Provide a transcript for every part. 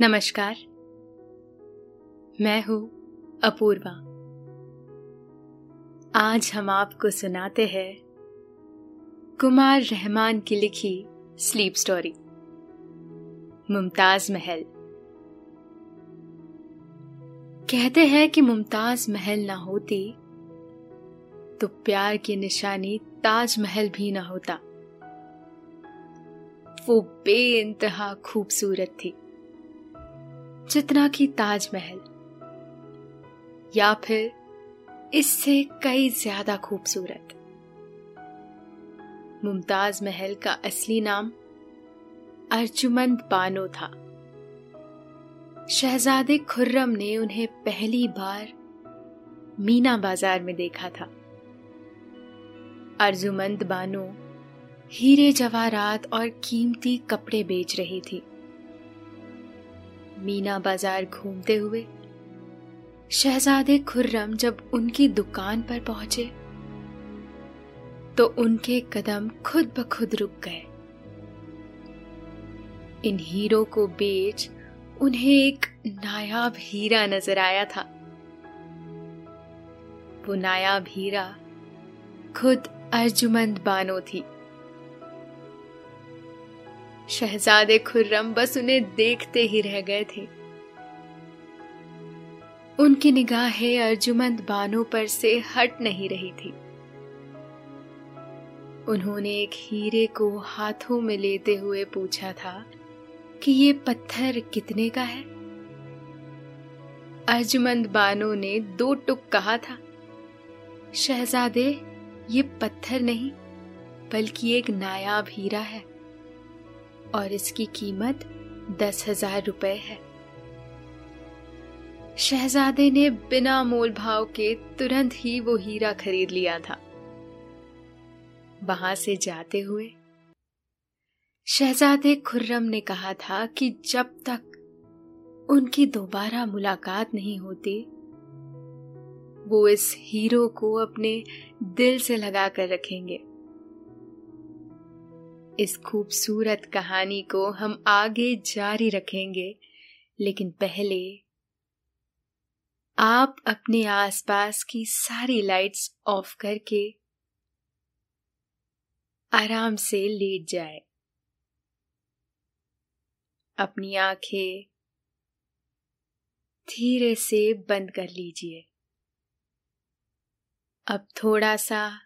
नमस्कार। मैं हूँ अपूर्वा। आज हम आपको सुनाते हैं कुमार रहमान की लिखी स्लीप स्टोरी, मुमताज़ महल। कहते हैं कि मुमताज़ महल ना होती तो प्यार की निशानी ताजमहल भी ना होता। वो बेइंतहा खूबसूरत थी। जितना कि ताजमहल, या फिर इससे कई ज़्यादा खूबसूरत। मुमताज़ महल का असली नाम अर्जुमंद बानो था। शहजादे खुर्रम ने उन्हें पहली बार मीना बाज़ार में देखा था। अर्जुमंद बानो हीरे जवाहरात और कीमती कपड़े बेच रही थी। मीना बाज़ार घूमते हुए, शहजादे खुर्रम जब उनकी दुकान पर पहुँचे तो उनके कदम खुद ब खुद रुक गए। इन हीरो को बेच उन्हें एक नायाब हीरा नज़र आया था। वो नायाब हीरा खुद अर्जुमंद बानो थी। शहजादे खुर्रम बस उन्हें देखते ही रह गए थे। उनकी निगाहें अर्जुमंद बानो पर से हट नहीं रही थी। उन्होंने एक हीरे को हाथों में लेते हुए पूछा था कि ये पत्थर कितने का है? अर्जुमंद बानो ने दो टुक कहा था, शहजादे, ये पत्थर नहीं, बल्कि एक नायाब हीरा है। और इसकी कीमत दस हज़ार रुपए है। शहजादे ने बिना मोल भाव के तुरंत ही वो हीरा खरीद लिया था। वहाँ से जाते हुए शहजादे खुर्रम ने कहा था कि जब तक उनकी दोबारा मुलाकात नहीं होती, वो इस हीरो को अपने दिल से लगा कर रखेंगे। इस खूबसूरत कहानी को हम आगे जारी रखेंगे। लेकिन पहले, आप अपने आसपास की सारी लाइट्स ऑफ़ करके आराम से लेट जाए। अपनी आँखें धीरे से बंद कर लीजिए। अब थोड़ा सा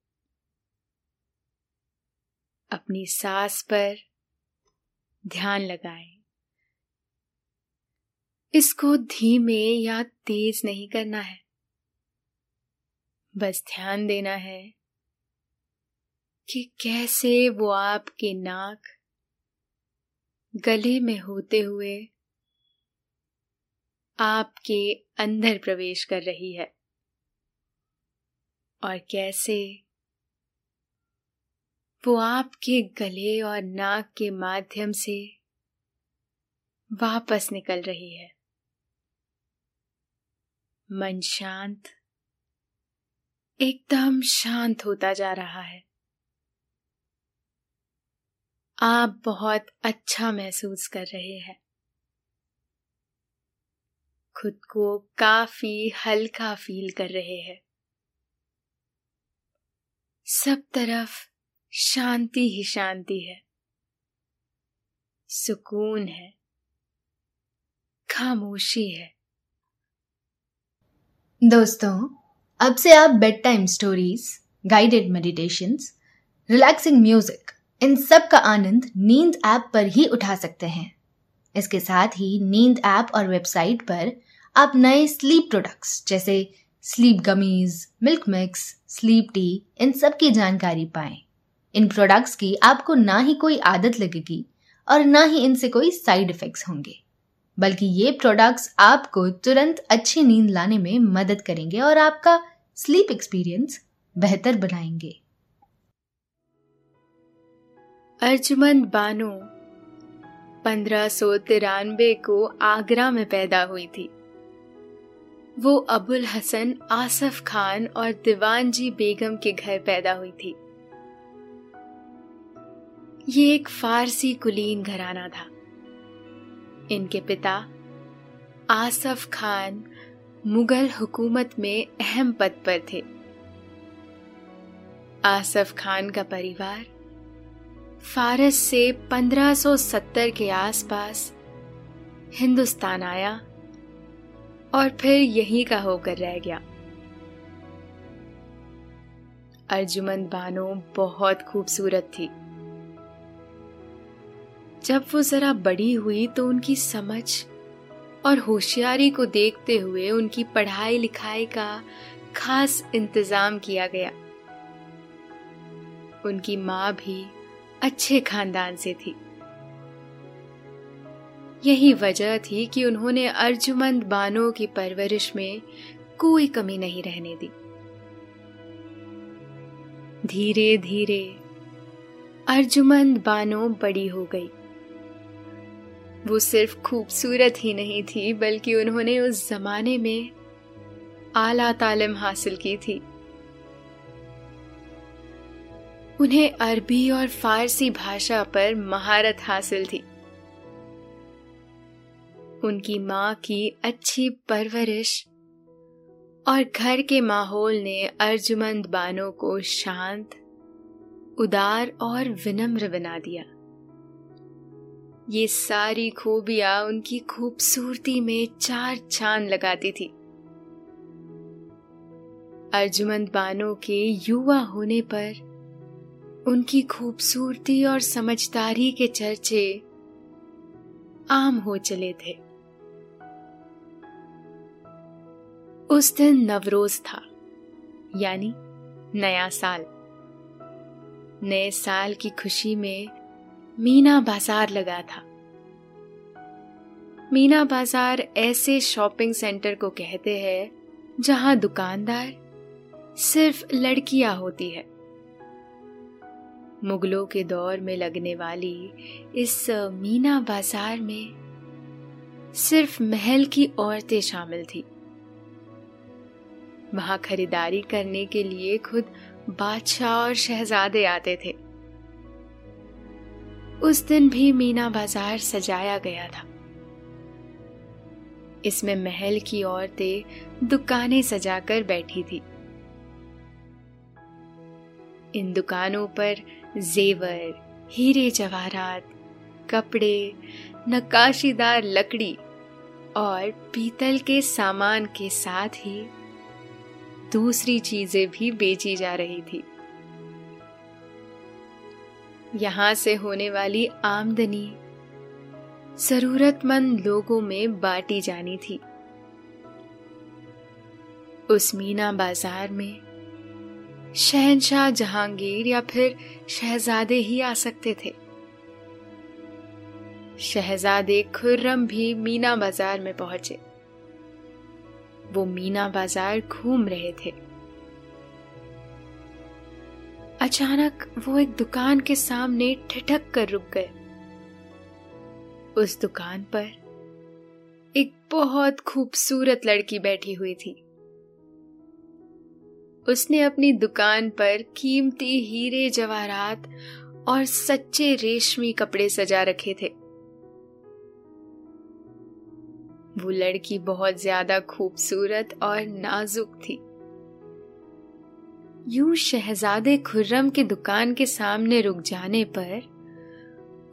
अपनी सांस पर ध्यान लगाएँ। इसको धीमे या तेज नहीं करना है बस ध्यान देना है कि कैसे वो आपके नाक गले में होते हुए आपके अंदर प्रवेश कर रही है और कैसे वो आपके गले और नाक के माध्यम से वापस निकल रही है। मन शांत, एकदम शांत होता जा रहा है। आप बहुत अच्छा महसूस कर रहे हैं। खुद को काफ़ी हल्का फील कर रहे हैं। सब तरफ़ शांति ही शांति है। सुकून है। खामोशी है। दोस्तों, अब से आप bed time stories guided meditation relaxing music इन सब का आनंद नींद ऐप पर ही उठा सकते हैं। इसके साथ ही नींद ऐप और वेबसाइट पर आप नए स्लीप प्रोडक्ट्स जैसे sleep gummies milk mix sleep tea इन सब की जानकारी पाएँ। इन प्रोडक्ट्स की आपको ना ही कोई आदत लगेगी और ना ही इनसे कोई साइड इफेक्ट्स होंगे। बल्कि ये प्रोडक्ट्स आपको तुरंत अच्छी नींद लाने में मदद करेंगे और आपका स्लीप एक्सपीरियंस बेहतर बनाएँगे। अर्जुमंद बानो, पंद्रह को आगरा में पैदा हुई थी। वो अबुल हसन, आसफ खान और दीवान जी बेगम के घर पैदा हुई थी। ये एक फारसी कुलीन घराना था। इनके पिता आसफ खान मुगल हुकूमत में अहम पद पर थे। आसफ खान का परिवार फारस से 1570 के आसपास हिंदुस्तान आया और फिर यहीं का होकर रह गया। अर्जुमंद बानो बहुत खूबसूरत थी। जब वो जरा बड़ी हुई तो उनकी समझ और होशियारी को देखते हुए उनकी पढ़ाई लिखाई का खास इंतज़ाम किया गया। उनकी माँ भी अच्छे खानदान से थी। यही वजह थी कि उन्होंने अर्जुमंद बानो की परवरिश में कोई कमी नहीं रहने दी। धीरे धीरे अर्जुमंद बानो बड़ी हो गई। वो सिर्फ़ खूबसूरत ही नहीं थी, बल्कि उन्होंने उस जमाने में आला तालीम हासिल की थी। उन्हें अरबी और फारसी भाषा पर महारत हासिल थी। उनकी माँ की अच्छी परवरिश और घर के माहौल ने अर्जुमंद बानो को शांत, उदार और विनम्र बना दिया। ये सारी खूबियाँ उनकी खूबसूरती में चार चाँद लगाती थी। अर्जुमंद बानो के युवा होने पर उनकी खूबसूरती और समझदारी के चर्चे आम हो चले थे। उस दिन नवरोज था, यानी नया साल। नए साल की खुशी में मीना बाज़ार लगा था। मीना बाज़ार ऐसे शॉपिंग सेंटर को कहते हैं, जहाँ दुकानदार सिर्फ़ लड़कियाँ होती है। मुगलों के दौर में लगने वाली इस मीना बाज़ार में सिर्फ़ महल की औरतें शामिल थी। वहाँ खरीदारी करने के लिए खुद बादशाह और शहजादे आते थे। उस दिन भी मीना बाज़ार सजाया गया था। इसमें महल की औरतें दुकानें सजाकर बैठी थी। इन दुकानों पर जेवर, हीरे जवाहरात, कपड़े, नक्काशीदार लकड़ी और पीतल के सामान के साथ ही दूसरी चीज़ें भी बेची जा रही थी। यहाँ से होने वाली आमदनी जरूरतमंद लोगों में बांटी जानी थी। उस मीना बाज़ार में शहनशाह जहांगीर या फिर शहजादे ही आ सकते थे। शहजादे खुर्रम भी मीना बाज़ार में पहुँचे। वो मीना बाज़ार घूम रहे थे। अचानक वो एक दुकान के सामने ठिठक कर रुक गए। उस दुकान पर एक बहुत खूबसूरत लड़की बैठी हुई थी। उसने अपनी दुकान पर कीमती हीरे जवाहरात और सच्चे रेशमी कपड़े सजा रखे थे। वो लड़की बहुत ज़्यादा खूबसूरत और नाजुक थी। यूँ शहजादे खुर्रम की दुकान के सामने रुक जाने पर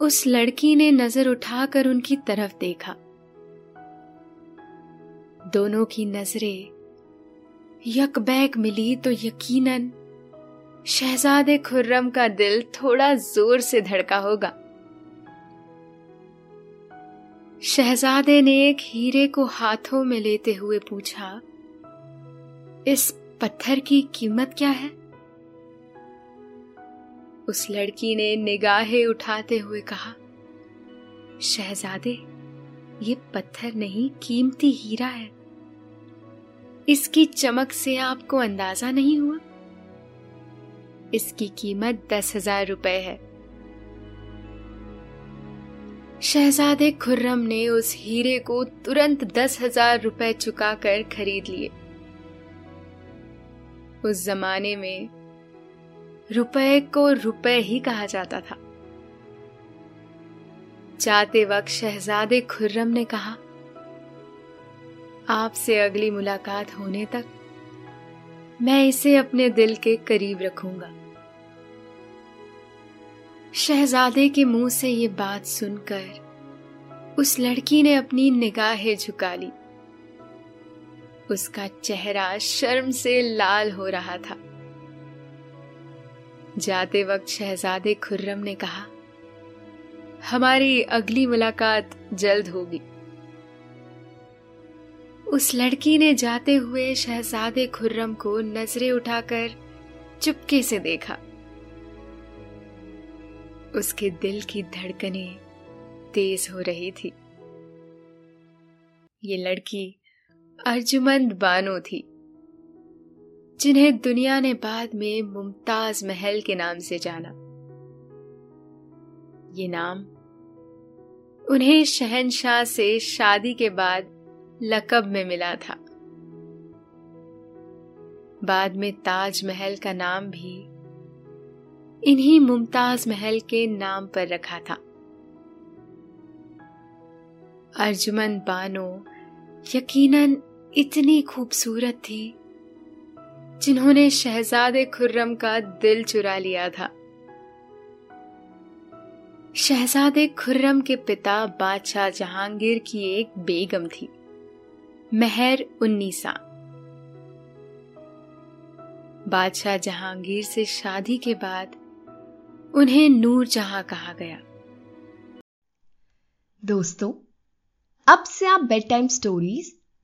उस लड़की ने नज़र उठाकर उनकी तरफ़ देखा। दोनों की नज़रें यकबैक मिली तो यकीनन शहजादे खुर्रम का दिल थोड़ा ज़ोर से धड़का होगा। शहजादे ने एक हीरे को हाथों में लेते हुए पूछा, इस पत्थर की कीमत क्या है? उस लड़की ने निगाहें उठाते हुए कहा, शहजादे, ये पत्थर नहीं, कीमती हीरा है। इसकी चमक से आपको अंदाज़ा नहीं हुआ? इसकी कीमत दस हज़ार रुपए है। शहजादे खुर्रम ने उस हीरे को तुरंत दस हज़ार रुपए चुकाकर खरीद लिए। उस जमाने में रुपए को रुपए ही कहा जाता था। जाते वक्त शहजादे खुर्रम ने कहा, आपसे अगली मुलाकात होने तक मैं इसे अपने दिल के करीब रखूँगा। शहजादे के मुँह से ये बात सुनकर उस लड़की ने अपनी निगाहें झुका ली। उसका चेहरा शर्म से लाल हो रहा था। जाते वक्त शहजादे खुर्रम ने कहा, हमारी अगली मुलाकात जल्द होगी। उस लड़की ने जाते हुए शहजादे खुर्रम को नज़रें उठाकर चुपके से देखा। उसके दिल की धड़कनें तेज हो रही थी। ये लड़की अर्जुमंद बानो थी, जिन्हें दुनिया ने बाद में मुमताज़ महल के नाम से जाना। ये नाम उन्हें शहनशाह से शादी के बाद लकब में मिला था। बाद में ताज महल का नाम भी इन्हीं मुमताज़ महल के नाम पर रखा था। अर्जुमन बानो यकीनन इतनी खूबसूरत थी, जिन्होंने शहजादे खुर्रम का दिल चुरा लिया था। शहजादे खुर्रम के पिता बादशाह जहांगीर की एक बेगम थी, महर उन्नीसा बादशाह जहांगीर से शादी के बाद उन्हें नूर जहाँ कहा गया। दोस्तों, अब से आप bed time stories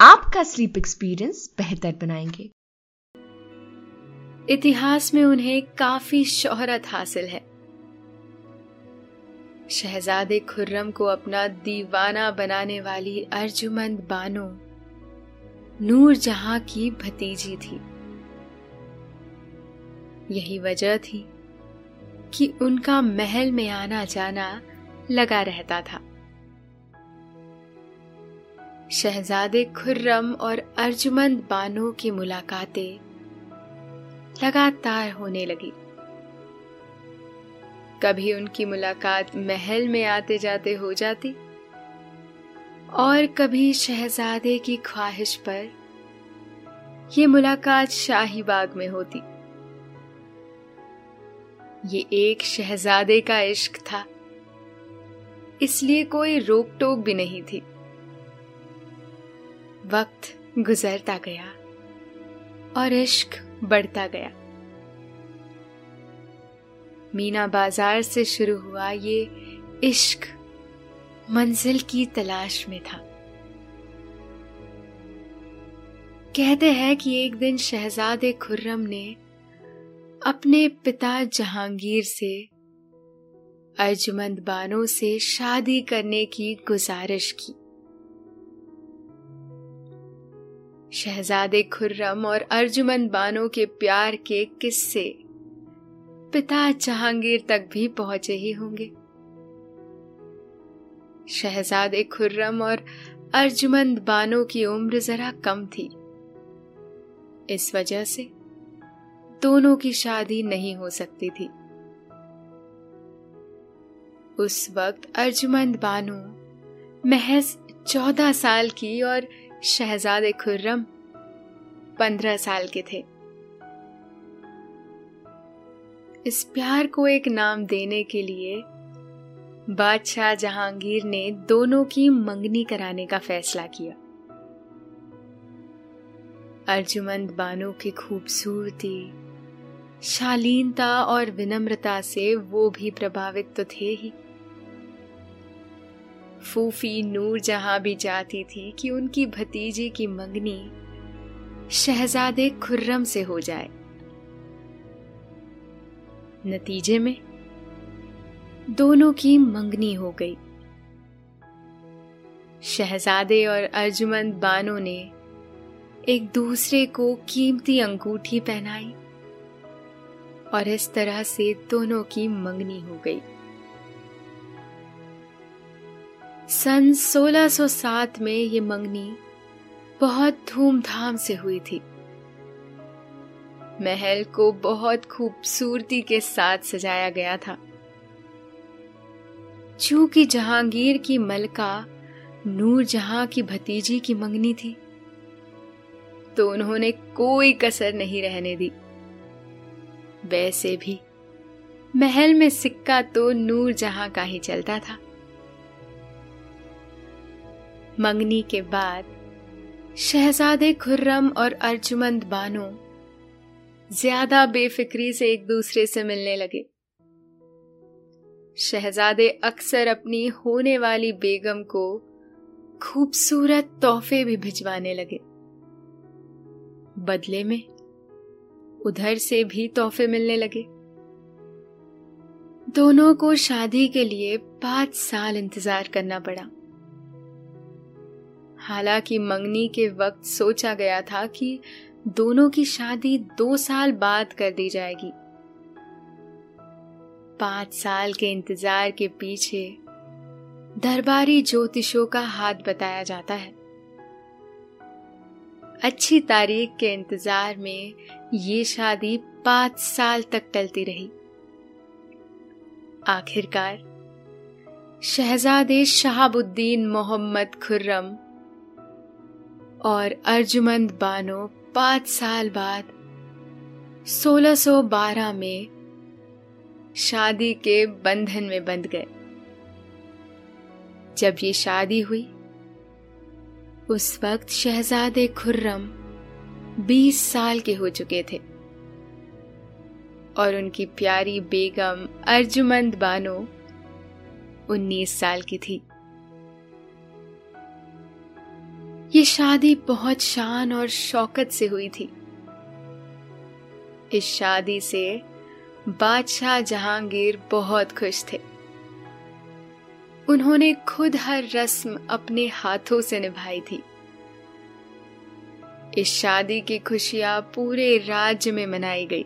आपका स्लीप एक्सपीरियंस बेहतर बनाएँगे। इतिहास में उन्हें काफ़ी शोहरत हासिल है। शहजादे खुर्रम को अपना दीवाना बनाने वाली अर्जुमंद बानो नूर जहाँ की भतीजी थी। यही वजह थी कि उनका महल में आना जाना लगा रहता था। शहजादे खुर्रम और अर्जुमंद बानो की मुलाकातें लगातार होने लगी। कभी उनकी मुलाकात महल में आते जाते हो जाती और कभी शहजादे की ख्वाहिश पर ये मुलाकात शाही बाग में होती। ये एक शहजादे का इश्क था, इसलिए कोई रोक टोक भी नहीं थी। वक्त गुजरता गया और इश्क बढ़ता गया। मीना बाज़ार से शुरू हुआ ये इश्क मंजिल की तलाश में था। कहते हैं कि एक दिन शहजादे खुर्रम ने अपने पिता जहांगीर से अर्जुमंद बानो से शादी करने की गुजारिश की। शहजादे खुर्रम और अर्जुमंद बानो के प्यार के किस्से पिता जहांगीर तक भी पहुँचे ही होंगे। शहजादे खुर्रम और अर्जुमंद बानो की उम्र जरा कम थी। इस वजह से दोनों की शादी नहीं हो सकती थी। उस वक्त अर्जुमंद बानो महज चौदह साल की और शहजादे खुर्रम पंद्रह साल के थे। इस प्यार को एक नाम देने के लिए बादशाह जहांगीर ने दोनों की मंगनी कराने का फैसला किया। अर्जुमंद बानो की खूबसूरती, शालीनता और विनम्रता से वो भी प्रभावित तो थे ही। फूफी नूर जहाँ भी जाती थी कि उनकी भतीजी की मंगनी शहजादे खुर्रम से हो जाए। नतीजे में दोनों की मंगनी हो गई। शहजादे और अर्जुमंद बानो ने एक दूसरे को कीमती अंगूठी पहनाई और इस तरह से दोनों की मंगनी हो गई। सन 1607 में ये मंगनी बहुत धूमधाम से हुई थी। महल को बहुत खूबसूरती के साथ सजाया गया था। चूँकि जहांगीर की मलका नूर जहाँ की भतीजी की मंगनी थी तो उन्होंने कोई कसर नहीं रहने दी। वैसे भी महल में सिक्का तो नूर जहाँ का ही चलता था। मंगनी के बाद, शहजादे खुर्रम और अर्जुमंद बानो ज़्यादा बेफिक्री से एक दूसरे से मिलने लगे। शहजादे अक्सर अपनी होने वाली बेगम को खूबसूरत तोहफे भी भिजवाने लगे। बदले में उधर से भी तोहफे मिलने लगे। दोनों को शादी के लिए पाँच साल इंतज़ार करना पड़ा। हालाँकि मंगनी के वक्त सोचा गया था कि दोनों की शादी दो साल बाद कर दी जाएगी। पाँच साल के इंतज़ार के पीछे दरबारी ज्योतिषों का हाथ बताया जाता है। अच्छी तारीख के इंतज़ार में ये शादी पाँच साल तक टलती रही। आखिरकार शहजादे शहाबुद्दीन मोहम्मद खुर्रम और अर्जुमंद बानो पाँच साल बाद 1612 में शादी के बंधन में बंध गए। जब ये शादी हुई, उस वक्त शहजादे खुर्रम 20 साल के हो चुके थे और उनकी प्यारी बेगम अर्जुमंद बानो 19 साल की थी। ये शादी बहुत शान और शौकत से हुई थी। इस शादी से बादशाह जहांगीर बहुत खुश थे। उन्होंने खुद हर रस्म अपने हाथों से निभाई थी। इस शादी की खुशियाँ पूरे राज्य में मनाई गई।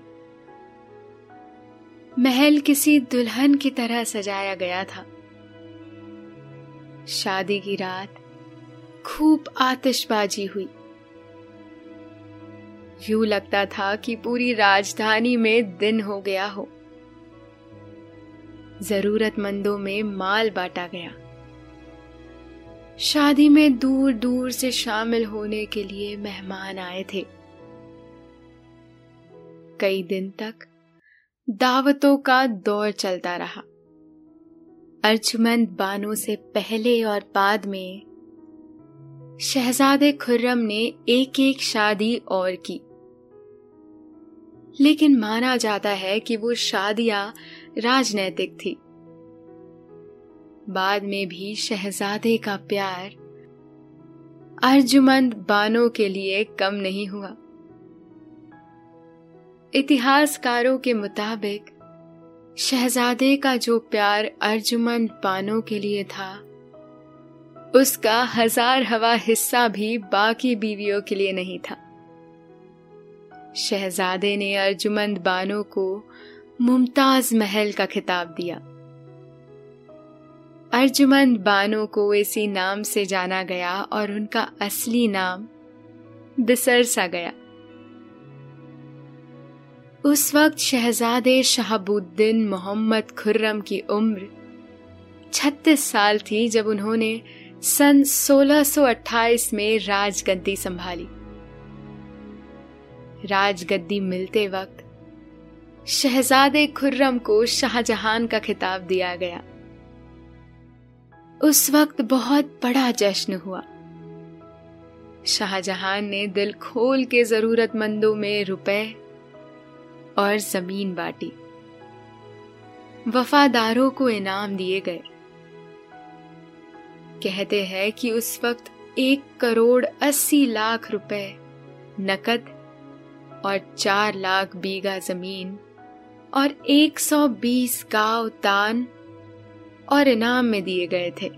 महल किसी दुल्हन की तरह सजाया गया था। शादी की रात खूब आतिशबाजी हुई। यूँ लगता था कि पूरी राजधानी में दिन हो गया हो। जरूरतमंदों में माल बांटा गया। शादी में दूर दूर से शामिल होने के लिए मेहमान आए थे। कई दिन तक दावतों का दौर चलता रहा। अर्जुमंद बानों से पहले और बाद में शहजादे खुर्रम ने एक एक शादी और की। लेकिन माना जाता है कि वो शादियाँ राजनैतिक थी। बाद में भी शहजादे का प्यार अर्जुमंद बानो के लिए कम नहीं हुआ। इतिहासकारों के मुताबिक, शहजादे का जो प्यार अर्जुमंद बानो के लिए था उसका हज़ार हवा हिस्सा भी बाकी बीवियों के लिए नहीं था। शहजादे ने अर्जुमंद बानो को मुमताज़ महल का खिताब दिया। अर्जुमंद बानो को इसी नाम से जाना गया और उनका असली नाम बिसर सा गया। उस वक्त शहजादे शहाबुद्दीन मोहम्मद खुर्रम की उम्र 36 साल थी जब उन्होंने सन 1628 में राजगद्दी संभाली। राजगद्दी मिलते वक्त शहजादे खुर्रम को शाहजहान का खिताब दिया गया। उस वक्त बहुत बड़ा जश्न हुआ। शाहजहान ने दिल खोल के जरूरतमंदों में रुपए और ज़मीन बांटी। वफादारों को इनाम दिए गए। कहते हैं कि उस वक्त एक करोड़ अस्सी लाख रुपए नकद और चार लाख बीघा ज़मीन और 120 गाँव दान और इनाम में दिए गए थे।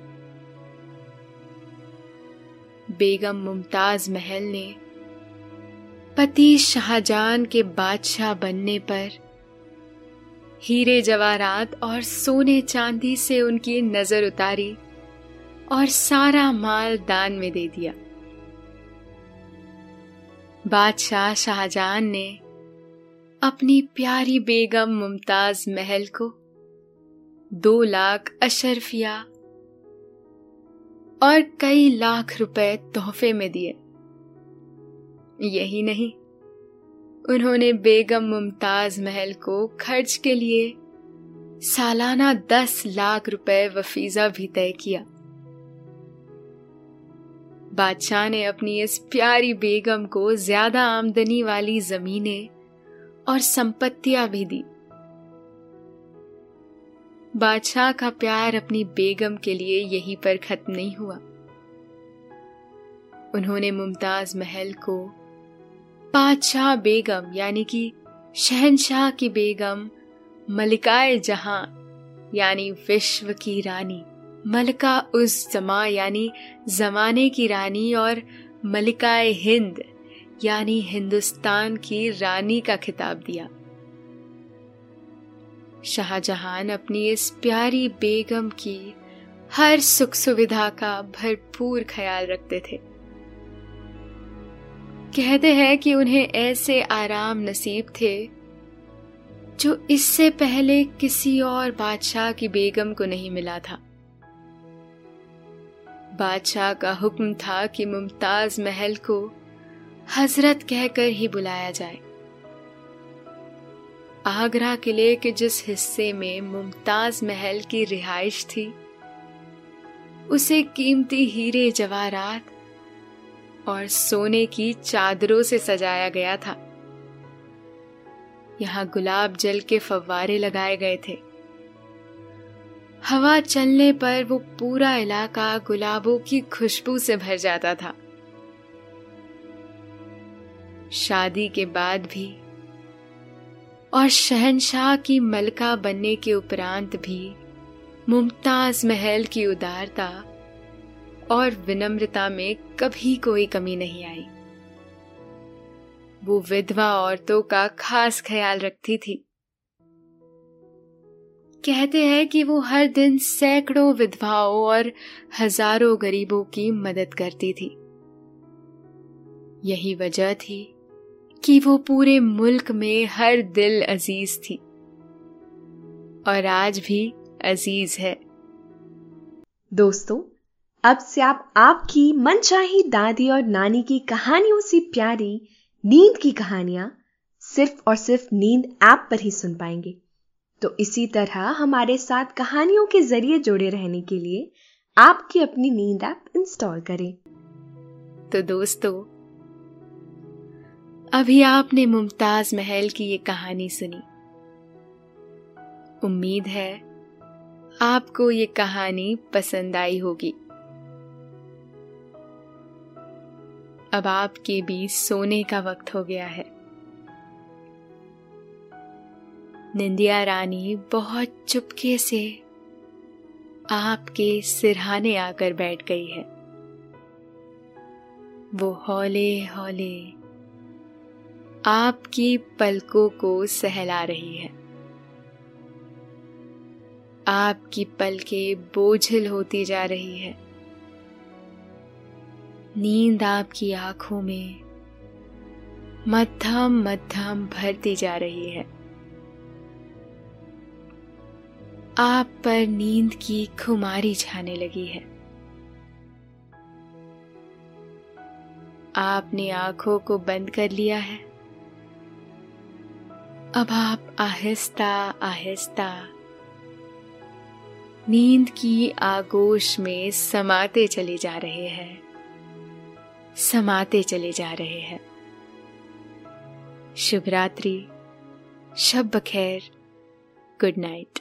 बेगम मुमताज़ महल ने पति शाहजहां के बादशाह बनने पर हीरे जवाहरात और सोने चांदी से उनकी नज़र उतारी। और सारा माल दान में दे दिया। बादशाह शाहजहान ने अपनी प्यारी बेगम मुमताज़ महल को दो लाख अशरफिया और कई लाख रुपए तोहफे में दिए। यही नहीं, उन्होंने बेगम मुमताज़ महल को खर्च के लिए सालाना दस लाख रुपए वफीजा भी तय किया। बादशाह ने अपनी इस प्यारी बेगम को ज़्यादा आमदनी वाली जमीनें और संपत्तियाँ भी दी। बादशाह का प्यार अपनी बेगम के लिए यहीं पर खत्म नहीं हुआ। उन्होंने मुमताज़ महल को बादशाह बेगम, यानी कि शहनशाह की बेगम मलिकाए जहाँ, यानी विश्व की रानी मलका उस जमा यानी जमाने की रानी और मलिकाए हिंद यानी हिंदुस्तान की रानी का खिताब दिया। शाहजहां अपनी इस प्यारी बेगम की हर सुख सुविधा का भरपूर ख्याल रखते थे। कहते हैं कि उन्हें ऐसे आराम नसीब थे जो इससे पहले किसी और बादशाह की बेगम को नहीं मिला था। बादशाह का हुक्म था कि मुमताज़ महल को हज़रत कहकर ही बुलाया जाए। आगरा किले के जिस हिस्से में मुमताज़ महल की रिहाइश थी, उसे कीमती हीरे जवाहरात और सोने की चादरों से सजाया गया था। यहाँ गुलाब जल के फव्वारे लगाए गए थे। हवा चलने पर वो पूरा इलाका गुलाबों की खुशबू से भर जाता था। शादी के बाद भी और शहनशाह की मलका बनने के उपरांत भी मुमताज़ महल की उदारता और विनम्रता में कभी कोई कमी नहीं आई। वो विधवा औरतों का खास ख्याल रखती थी। कहते हैं कि वो हर दिन सैकड़ों विधवाओं और हज़ारों गरीबों की मदद करती थी। यही वजह थी कि वो पूरे मुल्क में हर दिल अज़ीज़ थी। और आज भी अज़ीज़ है। दोस्तों, अब से आप आपकी मनचाही दादी और नानी की कहानियों से प्यारी, नींद की कहानियाँ सिर्फ़ और सिर्फ़ नींद ऐप पर ही सुन पाएँगे। तो इसी तरह हमारे साथ कहानियों के ज़रिए जुड़े रहने के लिए आपकी अपनी नींद ऐप इंस्टॉल करें। तो दोस्तों, अभी आपने मुमताज़ महल की ये कहानी सुनी। उम्मीद है आपको ये कहानी पसंद आई होगी। अब आपके बीच सोने का वक्त हो गया है। निंदिया रानी बहुत चुपके से आपके सिरहाने आकर बैठ गई है। वो हौले हौले आपकी पलकों को सहला रही है। आपकी पलकें बोझिल होती जा रही है। नींद आपकी आँखों में मध्यम मध्यम भरती जा रही है। आप पर नींद की खुमारी छाने लगी है। आपने आँखों को बंद कर लिया है। अब आप आहिस्ता आहिस्ता नींद की आगोश में समाते चले जा रहे हैं। समाते चले जा रहे हैं। शुभ रात्रि, शब खैर गुड नाइट।